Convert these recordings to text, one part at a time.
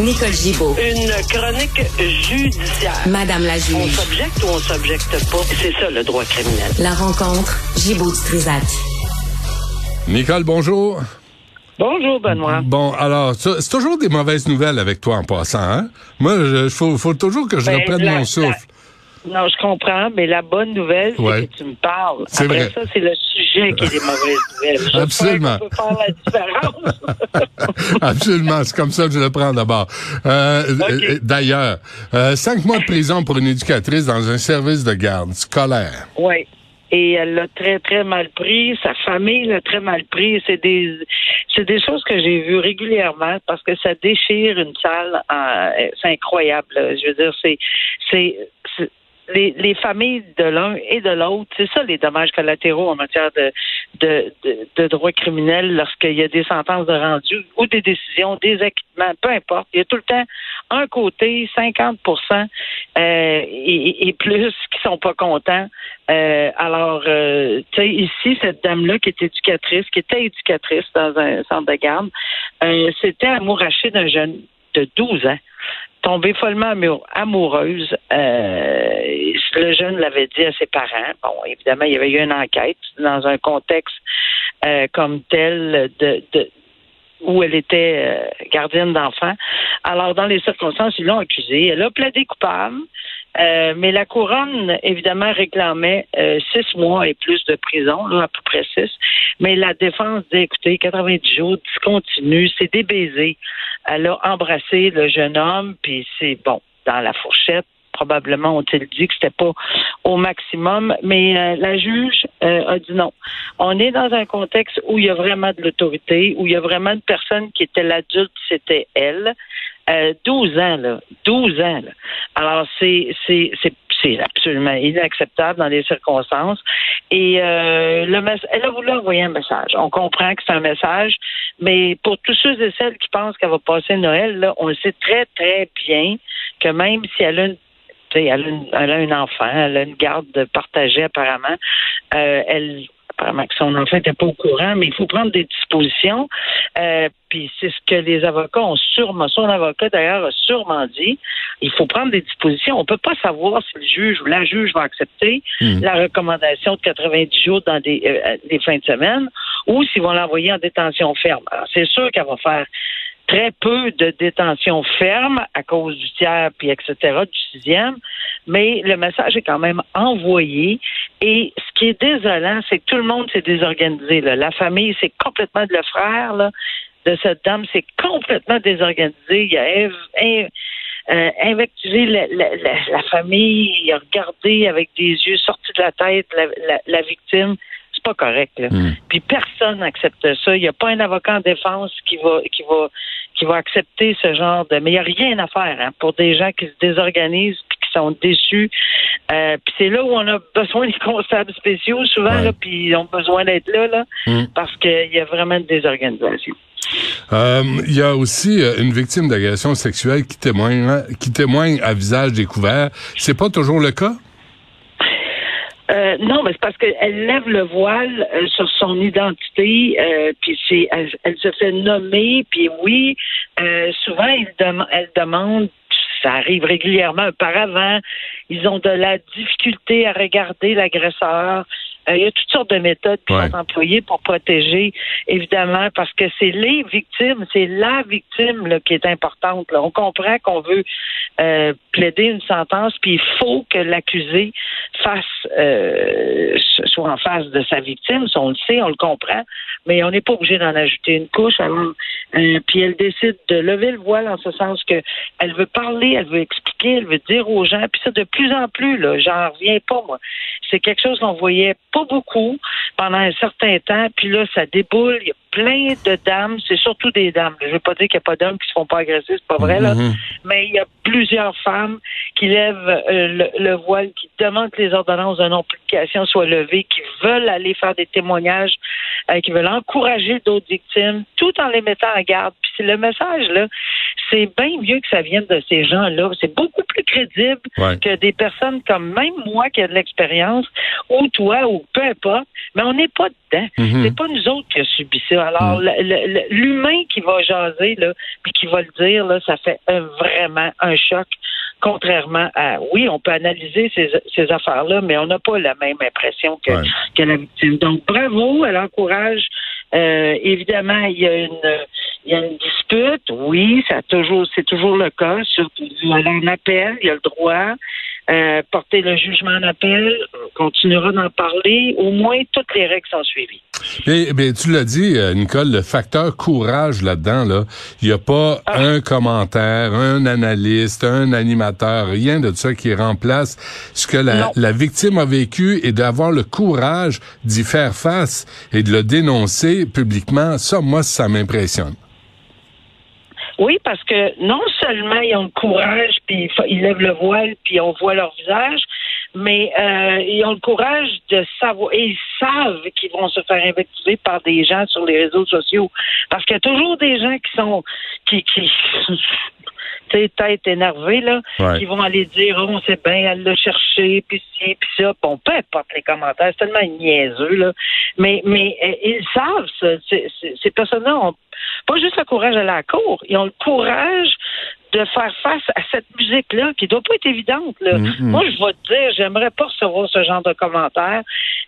Nicole Gibaud. Une chronique judiciaire. Madame la On juge. s'objecte ou on s'objecte pas? C'est ça le droit criminel. La rencontre, Gibaud du Trisac. Nicole, bonjour. Bonjour, Benoît. Bon, alors, c'est toujours des mauvaises nouvelles avec toi en passant, hein? Moi, il faut, faut toujours que je Ben, reprenne la- mon souffle. Non, je comprends, mais la bonne nouvelle, c'est Ouais. que tu me parles. C'est Après vrai. ça, c'est le sujet qui est des mauvaises nouvelles. Absolument. qu'on peut faire la différence. Absolument, c'est comme ça que je le prends d'abord. Euh, euh, D'ailleurs, euh, cinq mois de prison pour une éducatrice dans un service de garde scolaire. oui. Et elle l'a très, très mal pris. Sa famille l'a très mal pris. C'est des, c'est des choses que j'ai vues régulièrement parce que ça déchire une salle. en- c'est incroyable. Je veux dire, c'est, c'est- les, les familles de l'un et de l'autre, c'est ça les dommages collatéraux en matière de, de, de, de droit criminel lorsqu'il y a des sentences de rendu ou des décisions, des acquittements, peu importe. Il y a tout le temps un côté, 50 euh, et, et plus qui sont pas contents. Euh, alors, euh, tu sais, ici, cette dame-là qui est éducatrice, qui était éducatrice dans un centre de garde, euh, c'était amourachée d'un jeune de 12 ans tombée follement amour- amoureuse. Euh, le jeune l'avait dit à ses parents. Bon, évidemment, il y avait eu une enquête dans un contexte euh, comme tel de, de où elle était euh, gardienne d'enfants. Alors, dans les circonstances, ils l'ont accusée. Elle a plaidé coupable. Euh, mais la couronne, évidemment, réclamait euh, six mois et plus de prison, là, à peu près six. Mais la défense dit, écoutez, 90 jours, discontinu, c'est des baisers. Elle a embrassé le jeune homme, puis c'est bon, dans la fourchette. Probablement ont-ils dit que c'était pas au maximum, mais euh, la juge euh, a dit non. On est dans un contexte où il y a vraiment de l'autorité, où il y a vraiment une personne qui était l'adulte, c'était elle. Euh, 12 ans, là. 12 ans, là. Alors, c'est, c'est, c'est, c'est absolument inacceptable dans les circonstances. Et euh, le mess- elle a voulu envoyer un message. On comprend que c'est un message, mais pour tous ceux et celles qui pensent qu'elle va passer Noël, là, on le sait très, très bien que même si elle a une elle a, une, elle a un enfant, elle a une garde partagée apparemment. Euh, elle apparemment que son enfant n'était pas au courant, mais il faut prendre des dispositions. Euh, puis c'est ce que les avocats ont sûrement, son avocat d'ailleurs a sûrement dit. Il faut prendre des dispositions. On peut pas savoir si le juge ou la juge va accepter Hmm. la recommandation de 90 jours dans des, euh, des fins de semaine ou s'ils vont l'envoyer en détention ferme. Alors c'est sûr qu'elle va faire très peu de détention ferme à cause du tiers, puis etc., du sixième, mais le message est quand même envoyé. Et ce qui est désolant, c'est que tout le monde s'est désorganisé. Là. La famille, c'est complètement de le frère là, de cette dame, c'est complètement désorganisé. Il y a euh, invectivé la, la- la- la famille, il a regardé avec des yeux sortis de la tête la, la- la victime. C'est pas correct. Là. Hmm. Puis personne n'accepte ça. Il n'y a pas un avocat en défense qui va qui va qui va accepter ce genre de. Mais il n'y a rien à faire hein, pour des gens qui se désorganisent puis qui sont déçus. Euh, puis c'est là où on a besoin des constables spéciaux souvent Ouais. puis ils ont besoin d'être là là Hmm. parce qu'il y a vraiment une désorganisation. Euh, Il y a aussi euh, une victime d'agression sexuelle qui témoigne, hein, qui témoigne à visage découvert. C'est pas toujours le cas? Euh, non, mais c'est parce qu'elle lève le voile euh, sur son identité, euh, puis c'est, elle, elle se fait nommer, puis oui, euh, souvent il dem- elle demande, ça arrive régulièrement, un paravent, ils ont de la difficulté à regarder l'agresseur. Euh, il y a toutes sortes de méthodes qui Ouais. sont employées pour protéger, évidemment, parce que c'est les victimes, c'est la victime là, qui est importante. là. On comprend qu'on veut euh, plaider une sentence, puis il faut que l'accusé fasse euh, soit en face de sa victime, on le sait, on le comprend, mais on n'est pas obligé d'en ajouter une couche. Alors, euh, puis elle décide de lever le voile en ce sens que elle veut parler, elle veut expliquer, elle veut dire aux gens, puis ça de plus en plus, là, j'en reviens pas, moi. C'est quelque chose qu'on voyait pas beaucoup pendant un certain temps, puis là, ça déboule, il y a plein de dames, c'est surtout des dames. Je veux pas dire qu'il n'y a pas d'hommes qui se font pas agresser, c'est pas vrai, là. Mhm. Mais il y a plusieurs femmes qui lèvent euh, le, le voile, qui demandent que les ordonnances de non-publication soient levées, qui veulent aller faire des témoignages, euh, qui veulent encourager d'autres victimes, tout en les mettant en garde. Puis c'est le message, là, c'est bien mieux que ça vienne de ces gens-là. C'est beaucoup plus crédible Ouais. que des personnes comme même moi qui a de l'expérience, ou toi, ou peu importe, mais on n'est pas dedans. Mhm. C'est pas nous autres qui a subi ça. Alors, le- l'humain qui va jaser, là, puis qui va le dire, là, ça fait un- vraiment un choc. Contrairement à, oui, on peut analyser ces, ces affaires-là, mais on n'a pas la même impression que, Ouais. que la victime. Donc, bravo, elle encourage. Euh, évidemment, il y a une, il y a une dispute. Oui, ça a toujours, c'est toujours le cas. Surtout, aller en appel, il y a le droit. Euh, porter le jugement en appel, on continuera d'en parler. Au moins, toutes les règles sont suivies. Ben, tu l'as dit, euh, Nicole, le facteur courage là-dedans, là, il n'y a pas Ah. un commentaire, un analyste, un animateur, rien de ça qui remplace ce que la, la victime a vécu et d'avoir le courage d'y faire face et de le dénoncer publiquement. Ça, moi, ça m'impressionne. Oui, parce que non seulement ils ont le courage, puis ils lèvent le voile, puis on voit leur visage, mais euh, ils ont le courage de savoir, et ils savent qu'ils vont se faire invectiver par des gens sur les réseaux sociaux. Parce qu'il y a toujours des gens qui sont, qui, qui, tête énervée, là, Ouais. qui vont aller dire, oh, on sait bien, elle l'a cherché, puis ci, puis ça. Bon, peu importe les commentaires, c'est tellement niaiseux, là. Mais, mais euh, ils savent, ça. Ces personnes-là ont pas juste le courage d'aller à la cour, ils ont le courage de faire face à cette musique-là qui doit pas être évidente. Là. Mhm. Moi, je vais te dire, j'aimerais pas recevoir ce genre de commentaires,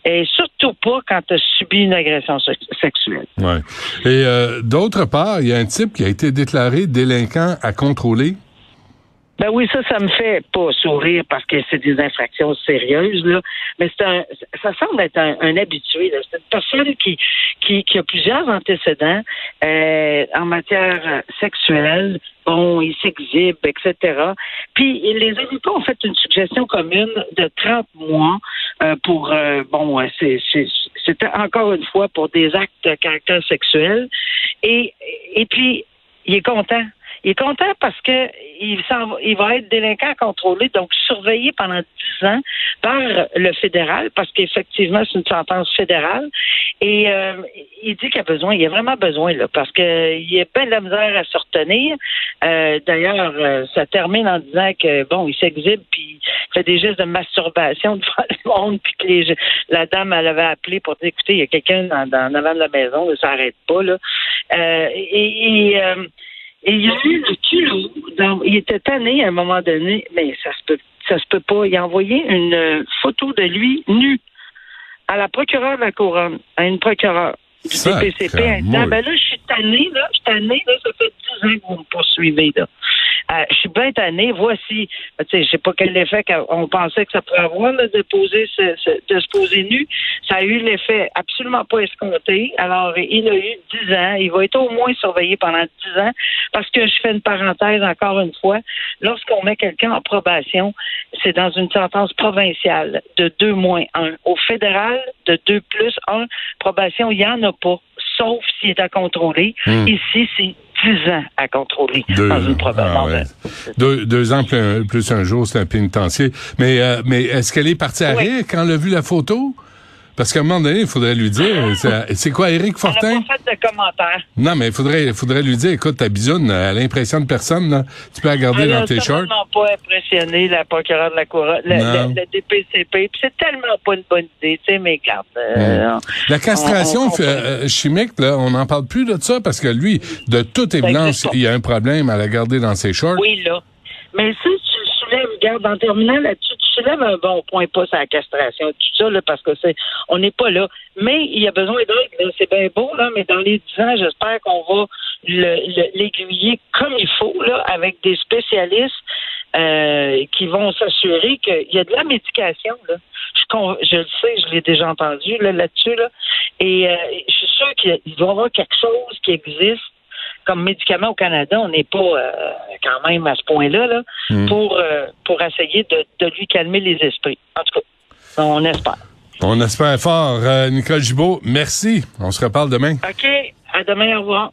et surtout pas quand tu as subi une agression sex- sexuelle. Ouais. Et euh, d'autre part, il y a un type qui a été déclaré délinquant à contrôler. Ben oui, ça, ça me fait pas sourire parce que c'est des infractions sérieuses, là. Mais c'est un, ça semble être un, un habitué, là. C'est une personne qui, qui, qui a plusieurs antécédents euh, en matière sexuelle. Bon, il s'exhibe, etc. Puis les avocats ont fait une suggestion commune de 30 mois euh, pour euh, bon, euh, c'est, c'est, c'était encore une fois pour des actes de caractère sexuel. Et, et puis, il est content. Il est content parce que il, va, il va être délinquant contrôlé, donc surveillé pendant 10 ans par le fédéral, parce qu'effectivement, c'est une sentence fédérale. Et euh, il dit qu'il a besoin, il a vraiment besoin, là, parce que il a plein de la misère à se retenir. Euh, D'ailleurs, euh, ça termine en disant que, bon, il s'exhibe, puis il fait des gestes de masturbation devant le monde, puis que les, la dame, elle avait appelé pour dire, écoutez, il y a quelqu'un dans, en avant de la maison, ça n'arrête pas, là. Euh, et... et euh, et il y a eu le culot. dans- il était tanné à un moment donné, mais ça se peut, ça se peut pas. Il a envoyé une euh, photo de lui nu à la procureure de la couronne, à une procureure du DPCP, amour. ben là, je suis tanné, là, je suis tanné, là, ça fait 10 ans que vous me poursuivez, là. Euh, je suis bien tanné, voici. Je sais pas quel effet qu'on pensait que ça pourrait avoir, là, de poser ce- ce- de se poser nu. Ça a eu l'effet absolument pas escompté. Alors, il a eu 10 ans. Il va être au moins surveillé pendant 10 ans. Parce que je fais une parenthèse encore une fois. Lorsqu'on met quelqu'un en probation, c'est dans une sentence provinciale de 2 moins 1. Au fédéral, de 2 plus 1. Probation, il n'y en a pas. Sauf s'il est à contrôler. Hmm. Ici, c'est 10 ans à contrôler Deux, dans une probation. ah ouais. deux, deux ans plus, plus un jour, c'est un pénitencier. Mais, euh, mais est-ce qu'elle est partie à Oui. rire quand elle a vu la photo? Parce qu'à un moment donné, il faudrait lui dire, c'est quoi, Éric Elle n'a Fortin? pas fait de commentaires. Non, mais il faudrait, il faudrait lui dire, écoute, ta bisoune, à l'impression de personne, là, tu peux la garder Elle dans a tes shorts. tellement pas impressionné la procureure de la couronne, le, le- le DPCP. Puis c'est tellement pas une bonne idée, tu sais, mais regarde. euh, La castration on- on- euh, chimique, là, on n'en parle plus de ça parce que lui, de toute évidence, pas. il y a un problème à la garder dans ses shorts. Oui, là. Mais si tu regarde, en terminant là-dessus, tu soulèves un bon point, pas sa castration, tout ça, là, parce que c'est, on n'est pas là. Mais il y a besoin d'aide. C'est bien beau, là, mais dans les 10 ans, j'espère qu'on va le- le- l'aiguiller comme il faut, là, avec des spécialistes euh, qui vont s'assurer qu'il y a de la médication, là. Je, le sais, je l'ai déjà entendu là, là-dessus, là. Et euh, je suis sûre qu'il il doit y avoir quelque chose qui existe comme médicament au Canada, on n'est pas euh, quand même à ce point-là là, Hmm. pour, euh, pour essayer de, de lui calmer les esprits. En tout cas, on espère. On espère fort. Euh, Nicole Gibault, merci. On se reparle demain. OK. À demain, au revoir.